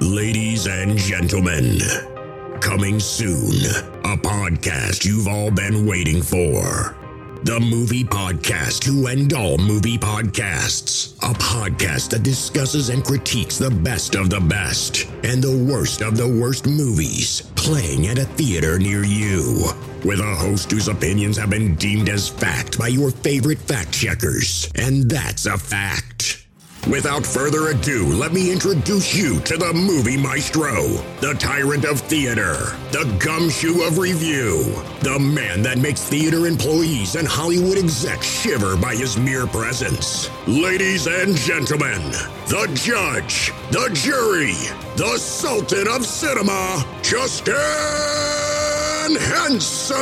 Ladies and gentlemen, coming soon, a podcast you've all been waiting for. The Movie Podcast to end all movie podcasts. A podcast that discusses and critiques the best of the best and the worst of the worst movies playing at a theater near you. With a host whose opinions have been deemed as fact by your favorite fact checkers. And that's a fact. Without further ado, let me introduce you to the movie maestro, the tyrant of theater, the gumshoe of review, the man that makes theater employees and Hollywood execs shiver by his mere presence. Ladies and gentlemen, the judge, the jury, the sultan of cinema, Justin Henson.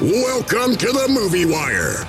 Welcome to the Movie Wire.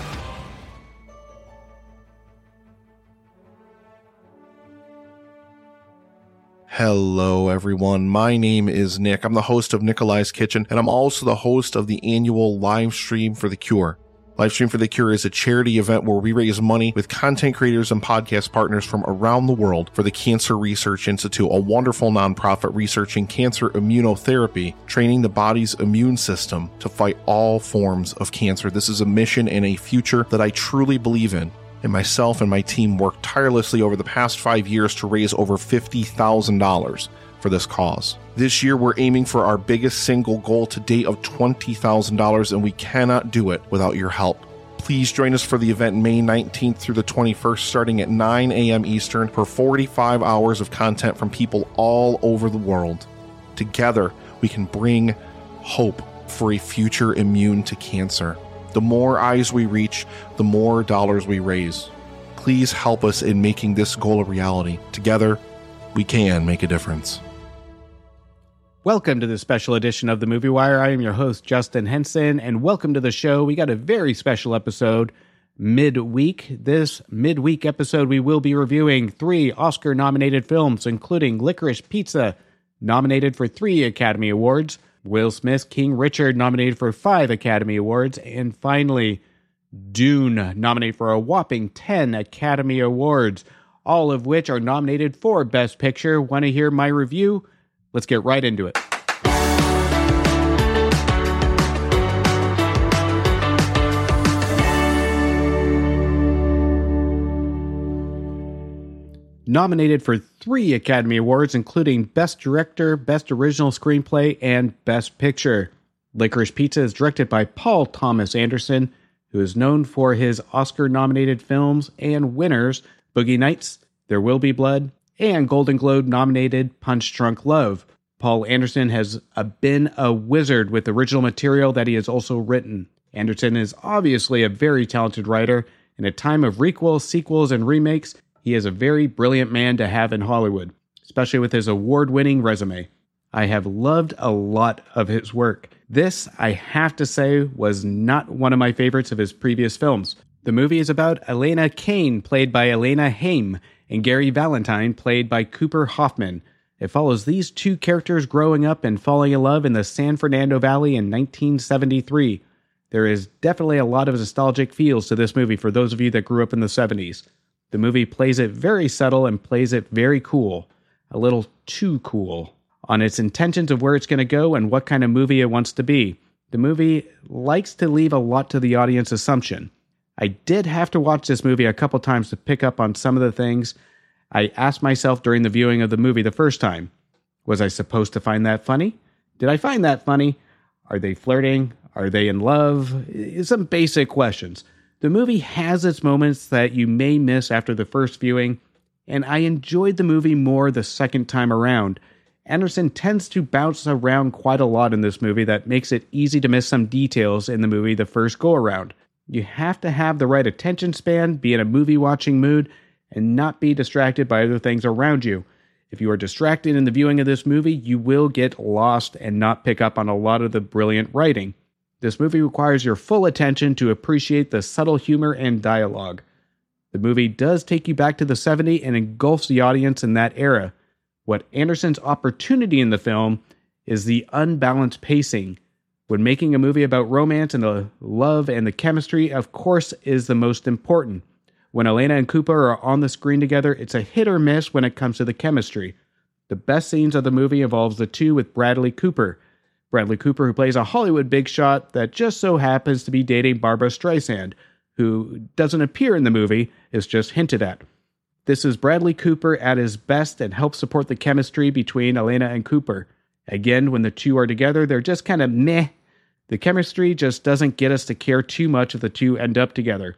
Hello, everyone. My name is Nick. I'm the host of Nikolai's Kitchen, and I'm also the host of the annual live stream for the Cure. Live Stream for the Cure is a charity event where we raise money with content creators and podcast partners from around the world for the Cancer Research Institute, a wonderful nonprofit researching cancer immunotherapy, training the body's immune system to fight all forms of cancer. This is a mission and a future that I truly believe in and myself and my team worked tirelessly over the past five years to raise over $50,000 for this cause. This year, we're aiming for our biggest single goal to date of $20,000, and we cannot do it without your help. Please join us for the event May 19th through the 21st, starting at 9 a.m. Eastern, for 45 hours of content from people all over the world. Together, we can bring hope for a future immune to cancer. The more eyes we reach, the more dollars we raise. Please help us in making this goal a reality. Together, we can make a difference. Welcome to this special edition of the Movie Wire. I am your host, Justin Henson, and welcome to the show. We got a very special episode midweek. This midweek episode, we will be reviewing three Oscar nominated films, including Licorice Pizza, nominated for three Academy Awards. Will Smith's King Richard, nominated for five Academy Awards. And finally, Dune, nominated for a whopping 10 Academy Awards, all of which are nominated for Best Picture. Want to hear my review? Let's get right into it. Nominated for three Academy Awards, including Best Director, Best Original Screenplay, and Best Picture. Licorice Pizza is directed by Paul Thomas Anderson, who is known for his Oscar nominated films and winners Boogie Nights, There Will Be Blood, and Golden Globe nominated Punch Drunk Love. Paul Anderson has uh, been a wizard with original material that he has also written. Anderson is obviously a very talented writer. In a time of requels, sequels, and remakes, he is a very brilliant man to have in Hollywood, especially with his award winning resume. I have loved a lot of his work. This, I have to say, was not one of my favorites of his previous films. The movie is about Elena Kane, played by Elena Haim, and Gary Valentine, played by Cooper Hoffman. It follows these two characters growing up and falling in love in the San Fernando Valley in 1973. There is definitely a lot of nostalgic feels to this movie for those of you that grew up in the 70s. The movie plays it very subtle and plays it very cool, a little too cool, on its intentions of where it's going to go and what kind of movie it wants to be. The movie likes to leave a lot to the audience assumption. I did have to watch this movie a couple times to pick up on some of the things I asked myself during the viewing of the movie the first time. Was I supposed to find that funny? Did I find that funny? Are they flirting? Are they in love? Some basic questions. The movie has its moments that you may miss after the first viewing, and I enjoyed the movie more the second time around. Anderson tends to bounce around quite a lot in this movie that makes it easy to miss some details in the movie the first go around. You have to have the right attention span, be in a movie watching mood, and not be distracted by other things around you. If you are distracted in the viewing of this movie, you will get lost and not pick up on a lot of the brilliant writing. This movie requires your full attention to appreciate the subtle humor and dialogue. The movie does take you back to the 70s and engulfs the audience in that era. What Anderson's opportunity in the film is the unbalanced pacing. When making a movie about romance and the love and the chemistry, of course, is the most important. When Elena and Cooper are on the screen together, it's a hit or miss when it comes to the chemistry. The best scenes of the movie involves the two with Bradley Cooper. Bradley Cooper, who plays a Hollywood big shot that just so happens to be dating Barbra Streisand, who doesn't appear in the movie, is just hinted at. This is Bradley Cooper at his best and helps support the chemistry between Elena and Cooper. Again, when the two are together, they're just kind of meh. The chemistry just doesn't get us to care too much if the two end up together.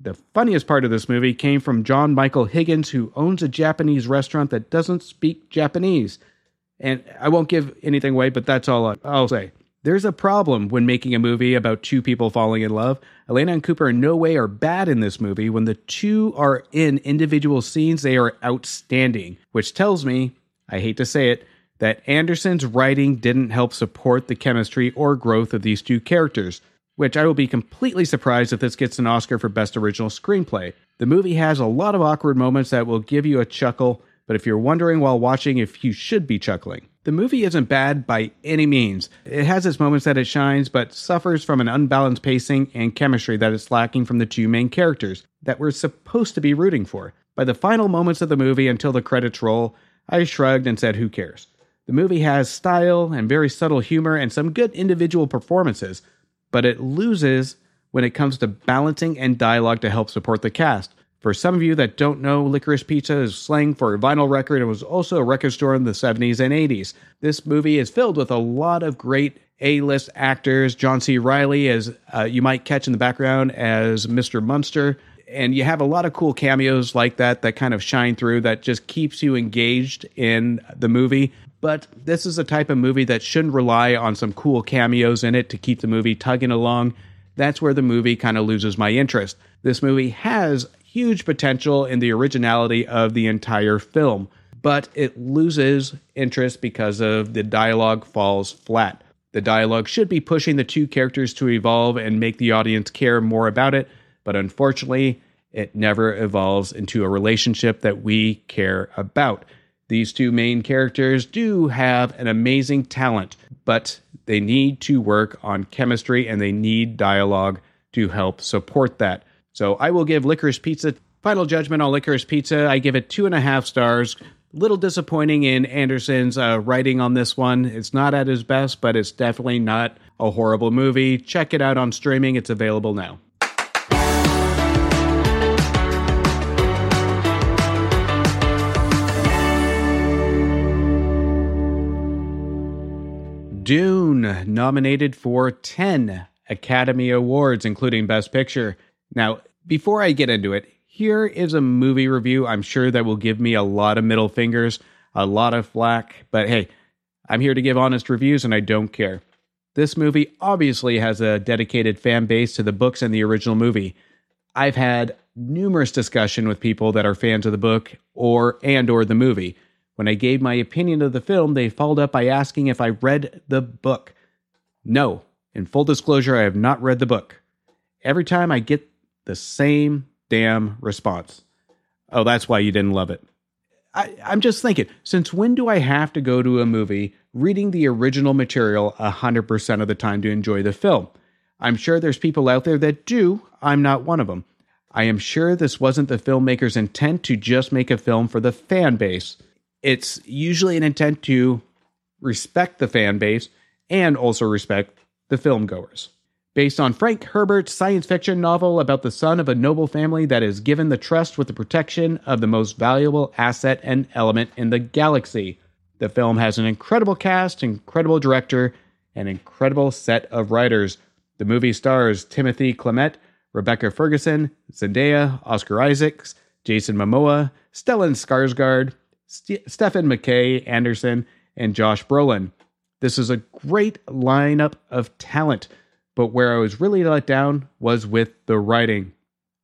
The funniest part of this movie came from John Michael Higgins, who owns a Japanese restaurant that doesn't speak Japanese. And I won't give anything away, but that's all I'll say. There's a problem when making a movie about two people falling in love. Elena and Cooper in no way are bad in this movie. When the two are in individual scenes, they are outstanding, which tells me, I hate to say it, that Anderson's writing didn't help support the chemistry or growth of these two characters, which I will be completely surprised if this gets an Oscar for Best Original Screenplay. The movie has a lot of awkward moments that will give you a chuckle, but if you're wondering while watching if you should be chuckling, the movie isn't bad by any means. It has its moments that it shines, but suffers from an unbalanced pacing and chemistry that is lacking from the two main characters that we're supposed to be rooting for. By the final moments of the movie until the credits roll, I shrugged and said, Who cares? The movie has style and very subtle humor and some good individual performances, but it loses when it comes to balancing and dialogue to help support the cast. For some of you that don't know, Licorice Pizza is slang for a vinyl record and was also a record store in the 70s and 80s. This movie is filled with a lot of great A-list actors. John C. Reilly, as uh, you might catch in the background, as Mr. Munster. And you have a lot of cool cameos like that that kind of shine through that just keeps you engaged in the movie. But this is a type of movie that shouldn't rely on some cool cameos in it to keep the movie tugging along. That's where the movie kind of loses my interest. This movie has huge potential in the originality of the entire film, but it loses interest because of the dialogue falls flat. The dialogue should be pushing the two characters to evolve and make the audience care more about it, but unfortunately, it never evolves into a relationship that we care about. These two main characters do have an amazing talent, but they need to work on chemistry and they need dialogue to help support that. So I will give Licorice Pizza final judgment on Licorice Pizza. I give it two and a half stars. Little disappointing in Anderson's uh, writing on this one. It's not at his best, but it's definitely not a horrible movie. Check it out on streaming. It's available now. Dune, nominated for 10 Academy Awards, including Best Picture. Now, before I get into it, here is a movie review I'm sure that will give me a lot of middle fingers, a lot of flack, but hey, I'm here to give honest reviews and I don't care. This movie obviously has a dedicated fan base to the books and the original movie. I've had numerous discussion with people that are fans of the book or and or the movie. When I gave my opinion of the film, they followed up by asking if I read the book. No, in full disclosure, I have not read the book. Every time I get the same damn response. Oh, that's why you didn't love it. I, am just thinking, since when do I have to go to a movie reading the original material 100% of the time to enjoy the film? I'm sure there's people out there that do. I'm not one of them. I am sure this wasn't the filmmaker's intent to just make a film for the fan base it's usually an intent to respect the fan base and also respect the film goers. Based on Frank Herbert's science fiction novel about the son of a noble family that is given the trust with the protection of the most valuable asset and element in the galaxy. The film has an incredible cast, incredible director, and incredible set of writers. The movie stars Timothée Chalamet, Rebecca Ferguson, Zendaya, Oscar Isaacs, Jason Momoa, Stellan Skarsgård, St- Stephen McKay Anderson, and Josh Brolin. This is a great lineup of talent, but where I was really let down was with the writing.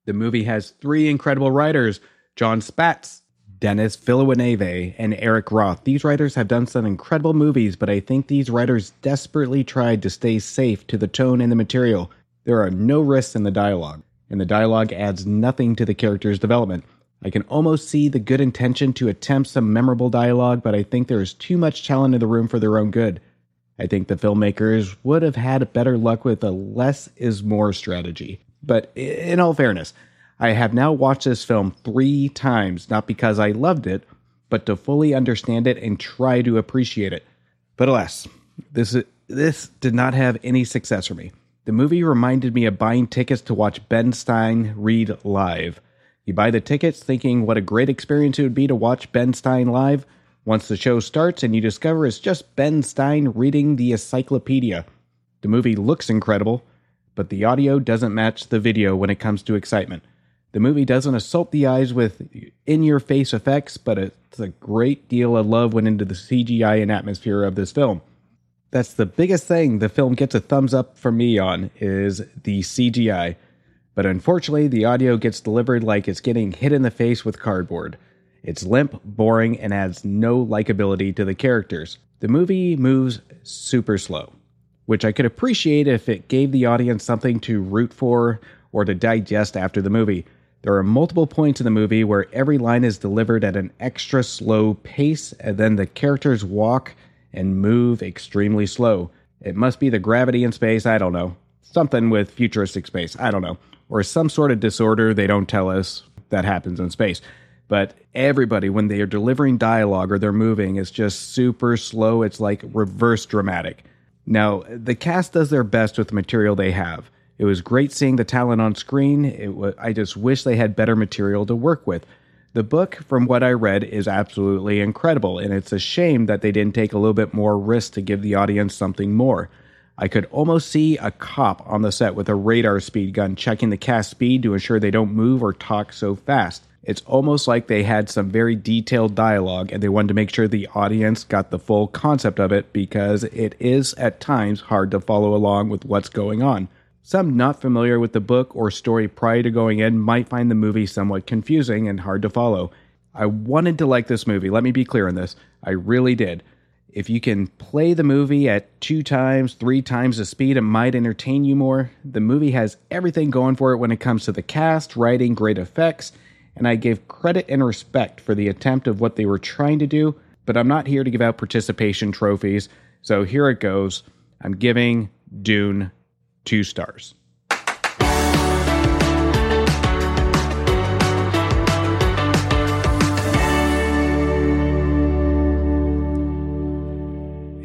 The movie has three incredible writers Jon Spaihts, Dennis Villeneuve, and Eric Roth. These writers have done some incredible movies, but I think these writers desperately tried to stay safe to the tone and the material. There are no risks in the dialogue, and the dialogue adds nothing to the character's development. I can almost see the good intention to attempt some memorable dialogue, but I think there is too much talent in the room for their own good. I think the filmmakers would have had better luck with a less is more strategy. But in all fairness, I have now watched this film three times, not because I loved it, but to fully understand it and try to appreciate it. But alas, this this did not have any success for me. The movie reminded me of buying tickets to watch Ben Stein read live. You buy the tickets thinking what a great experience it would be to watch Ben Stein live. Once the show starts and you discover it's just Ben Stein reading the encyclopedia. The movie looks incredible, but the audio doesn't match the video when it comes to excitement. The movie doesn't assault the eyes with in your face effects, but it's a great deal of love went into the CGI and atmosphere of this film. That's the biggest thing the film gets a thumbs up from me on is the CGI. But unfortunately, the audio gets delivered like it's getting hit in the face with cardboard. It's limp, boring, and adds no likability to the characters. The movie moves super slow, which I could appreciate if it gave the audience something to root for or to digest after the movie. There are multiple points in the movie where every line is delivered at an extra slow pace, and then the characters walk and move extremely slow. It must be the gravity in space, I don't know. Something with futuristic space, I don't know. Or some sort of disorder they don't tell us that happens in space. But everybody, when they are delivering dialogue or they're moving, is just super slow. It's like reverse dramatic. Now, the cast does their best with the material they have. It was great seeing the talent on screen. It I just wish they had better material to work with. The book, from what I read, is absolutely incredible, and it's a shame that they didn't take a little bit more risk to give the audience something more. I could almost see a cop on the set with a radar speed gun checking the cast speed to ensure they don't move or talk so fast. It's almost like they had some very detailed dialogue and they wanted to make sure the audience got the full concept of it because it is at times hard to follow along with what's going on. Some not familiar with the book or story prior to going in might find the movie somewhat confusing and hard to follow. I wanted to like this movie, let me be clear on this. I really did. If you can play the movie at two times, three times the speed, it might entertain you more. The movie has everything going for it when it comes to the cast, writing, great effects, and I give credit and respect for the attempt of what they were trying to do, but I'm not here to give out participation trophies, so here it goes. I'm giving Dune two stars.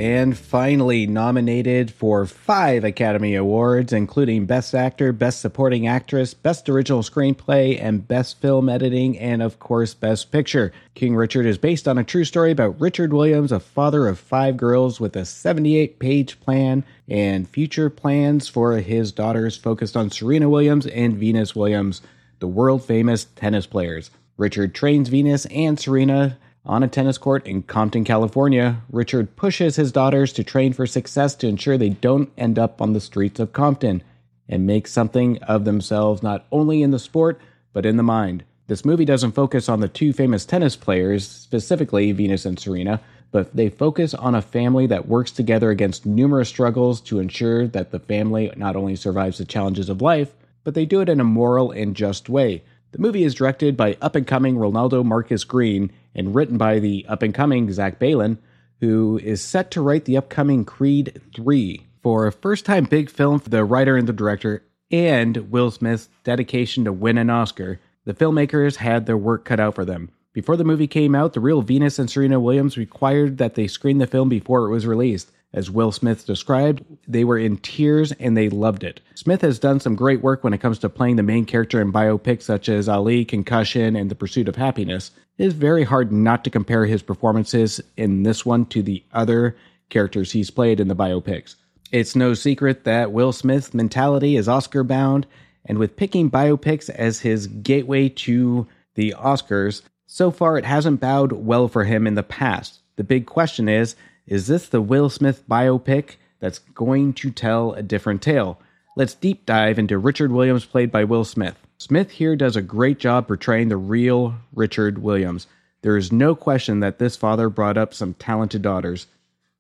And finally, nominated for five Academy Awards, including Best Actor, Best Supporting Actress, Best Original Screenplay, and Best Film Editing, and of course, Best Picture. King Richard is based on a true story about Richard Williams, a father of five girls with a 78 page plan and future plans for his daughters focused on Serena Williams and Venus Williams, the world famous tennis players. Richard trains Venus and Serena on a tennis court in Compton, California, Richard pushes his daughters to train for success to ensure they don't end up on the streets of Compton and make something of themselves not only in the sport, but in the mind. This movie doesn't focus on the two famous tennis players, specifically Venus and Serena, but they focus on a family that works together against numerous struggles to ensure that the family not only survives the challenges of life, but they do it in a moral and just way. The movie is directed by up and coming Reinaldo Marcus Green and written by the up and coming Zach Baylin, who is set to write the upcoming Creed 3 for a first time big film for the writer and the director, and Will Smith's dedication to win an Oscar. The filmmakers had their work cut out for them. Before the movie came out, the real Venus and Serena Williams required that they screen the film before it was released. As Will Smith described, they were in tears and they loved it. Smith has done some great work when it comes to playing the main character in biopics such as Ali, Concussion, and The Pursuit of Happiness. It is very hard not to compare his performances in this one to the other characters he's played in the biopics. It's no secret that Will Smith's mentality is Oscar bound, and with picking biopics as his gateway to the Oscars, so far it hasn't bowed well for him in the past. The big question is is this the Will Smith biopic that's going to tell a different tale? Let's deep dive into Richard Williams, played by Will Smith. Smith here does a great job portraying the real Richard Williams. There is no question that this father brought up some talented daughters.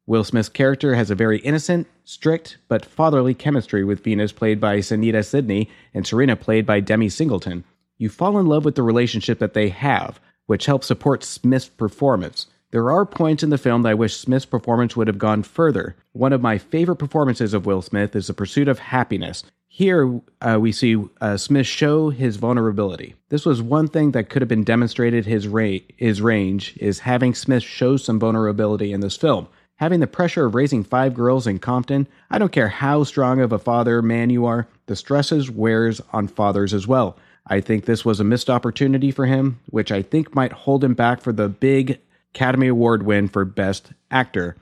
Will Smith's character has a very innocent, strict, but fatherly chemistry with Venus, played by Saniyya Sidney, and Serena, played by Demi Singleton. You fall in love with the relationship that they have, which helps support Smith's performance. There are points in the film that I wish Smith's performance would have gone further. One of my favorite performances of Will Smith is The Pursuit of Happiness. Here, uh, we see uh, Smith show his vulnerability. This was one thing that could have been demonstrated his, ra- his range is having Smith show some vulnerability in this film. Having the pressure of raising five girls in Compton, I don't care how strong of a father man you are, the stresses wears on fathers as well. I think this was a missed opportunity for him, which I think might hold him back for the big Academy Award win for Best Actor.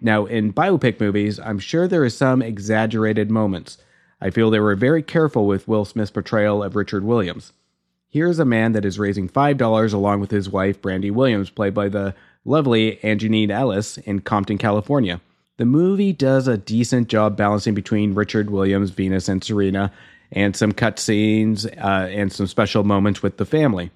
Now, in biopic movies, I'm sure there is some exaggerated moments. I feel they were very careful with Will Smith's portrayal of Richard Williams. Here's a man that is raising $5 along with his wife, Brandy Williams, played by the lovely Aunjanue Ellis in Compton, California. The movie does a decent job balancing between Richard Williams, Venus, and Serena, and some cut scenes uh, and some special moments with the family.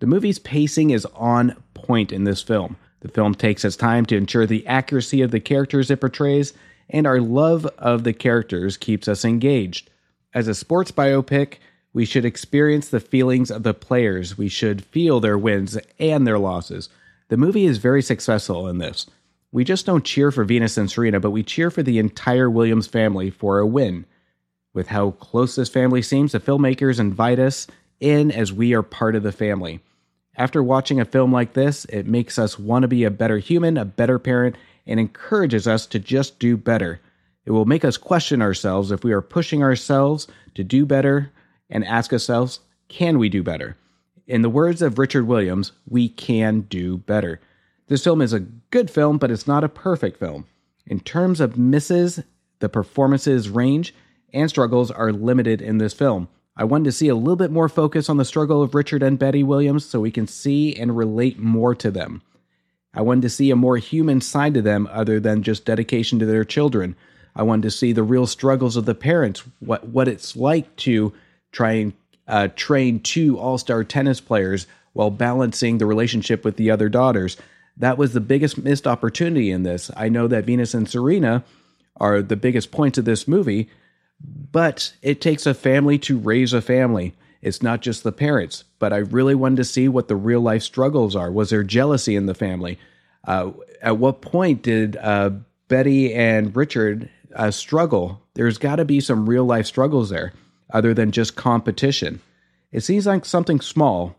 The movie's pacing is on point in this film. The film takes its time to ensure the accuracy of the characters it portrays and our love of the characters keeps us engaged. As a sports biopic, we should experience the feelings of the players. We should feel their wins and their losses. The movie is very successful in this. We just don't cheer for Venus and Serena, but we cheer for the entire Williams family for a win. With how close this family seems, the filmmakers invite us in as we are part of the family. After watching a film like this, it makes us want to be a better human, a better parent, and encourages us to just do better. It will make us question ourselves if we are pushing ourselves to do better and ask ourselves, can we do better? In the words of Richard Williams, we can do better. This film is a good film, but it's not a perfect film. In terms of misses, the performances range and struggles are limited in this film. I wanted to see a little bit more focus on the struggle of Richard and Betty Williams so we can see and relate more to them. I wanted to see a more human side to them other than just dedication to their children. I wanted to see the real struggles of the parents, what what it's like to try and uh, train two all-star tennis players while balancing the relationship with the other daughters. That was the biggest missed opportunity in this. I know that Venus and Serena are the biggest points of this movie, but it takes a family to raise a family. It's not just the parents, but I really wanted to see what the real life struggles are. Was there jealousy in the family? Uh, at what point did uh, Betty and Richard uh, struggle? There's got to be some real life struggles there, other than just competition. It seems like something small,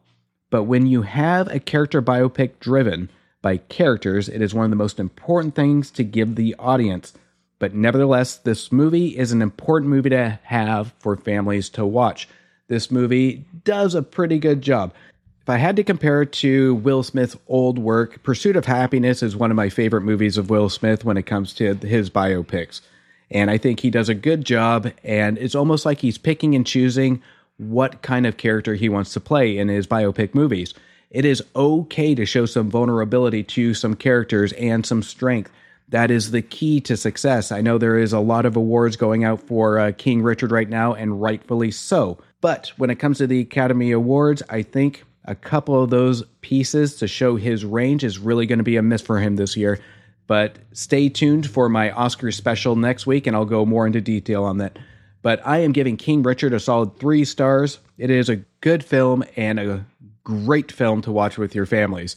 but when you have a character biopic driven by characters, it is one of the most important things to give the audience. But nevertheless, this movie is an important movie to have for families to watch this movie does a pretty good job. If I had to compare it to Will Smith's old work, Pursuit of Happiness is one of my favorite movies of Will Smith when it comes to his biopics. And I think he does a good job, and it's almost like he's picking and choosing what kind of character he wants to play in his biopic movies. It is okay to show some vulnerability to some characters and some strength. That is the key to success. I know there is a lot of awards going out for uh, King Richard right now, and rightfully so. But when it comes to the Academy Awards, I think a couple of those pieces to show his range is really going to be a miss for him this year. But stay tuned for my Oscar special next week, and I'll go more into detail on that. But I am giving King Richard a solid three stars. It is a good film and a great film to watch with your families.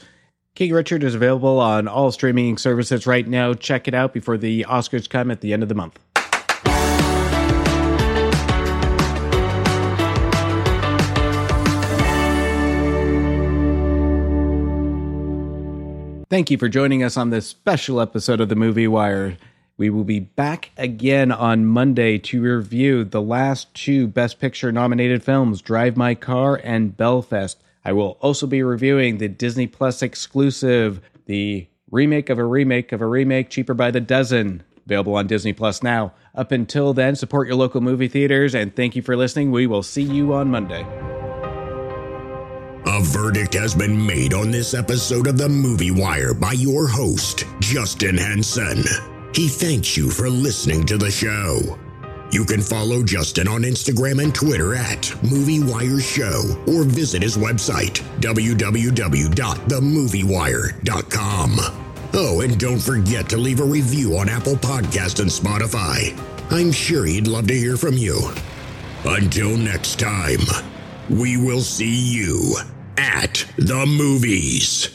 King Richard is available on all streaming services right now. Check it out before the Oscars come at the end of the month. Thank you for joining us on this special episode of the Movie Wire. We will be back again on Monday to review the last two Best Picture nominated films, Drive My Car and Belfast. I will also be reviewing the Disney Plus exclusive, the remake of a remake of a remake, cheaper by the dozen, available on Disney Plus now. Up until then, support your local movie theaters and thank you for listening. We will see you on Monday. A verdict has been made on this episode of The Movie Wire by your host, Justin Henson. He thanks you for listening to the show. You can follow Justin on Instagram and Twitter at Movie Wire Show or visit his website, www.themoviewire.com. Oh, and don't forget to leave a review on Apple Podcast and Spotify. I'm sure he'd love to hear from you. Until next time, we will see you at the movies.